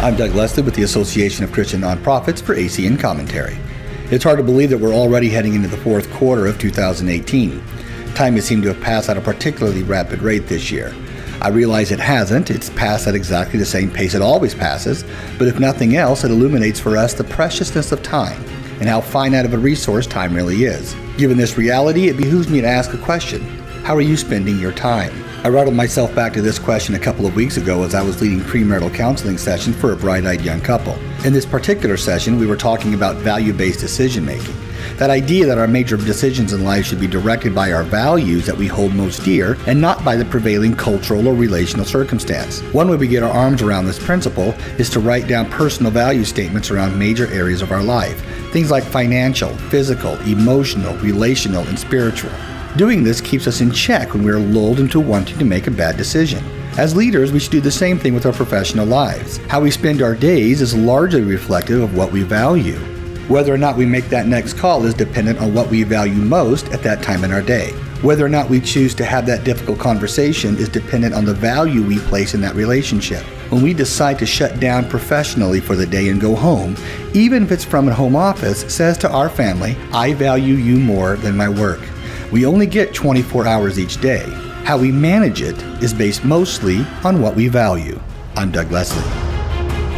I'm Doug Leslie with the Association of Christian Nonprofits for ACN Commentary. It's hard to believe that we're already heading into the fourth quarter of 2018. Time has seemed to have passed at a particularly rapid rate this year. I realize it hasn't, it's passed at exactly the same pace it always passes, but if nothing else, it illuminates for us the preciousness of time and how finite of a resource time really is. Given this reality, it behooves me to ask a question How are you spending your time? I rattled myself back to this question a couple of weeks ago as I was leading premarital counseling session for a bright eyed young couple. In this particular session, we were talking about value based decision making. That idea that our major decisions in life should be directed by our values that we hold most dear and not by the prevailing cultural or relational circumstance. One way we get our arms around this principle is to write down personal value statements around major areas of our life. Things like financial, physical, emotional, relational, and spiritual. Doing this keeps us in check when we are lulled into wanting to make a bad decision. As leaders, we should do the same thing with our professional lives. How we spend our days is largely reflective of what we value. Whether or not we make that next call is dependent on what we value most at that time in our day. Whether or not we choose to have that difficult conversation is dependent on the value we place in that relationship. When we decide to shut down professionally for the day and go home, even if it's from a home office, says to our family, I value you more than my work. We only get 24 hours each day. How we manage it is based mostly on what we value. I'm Doug Leslie.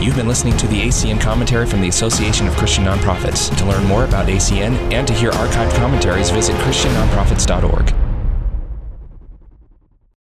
You've been listening to the ACN commentary from the Association of Christian Nonprofits. To learn more about ACN and to hear archived commentaries, visit ChristianNonprofits.org.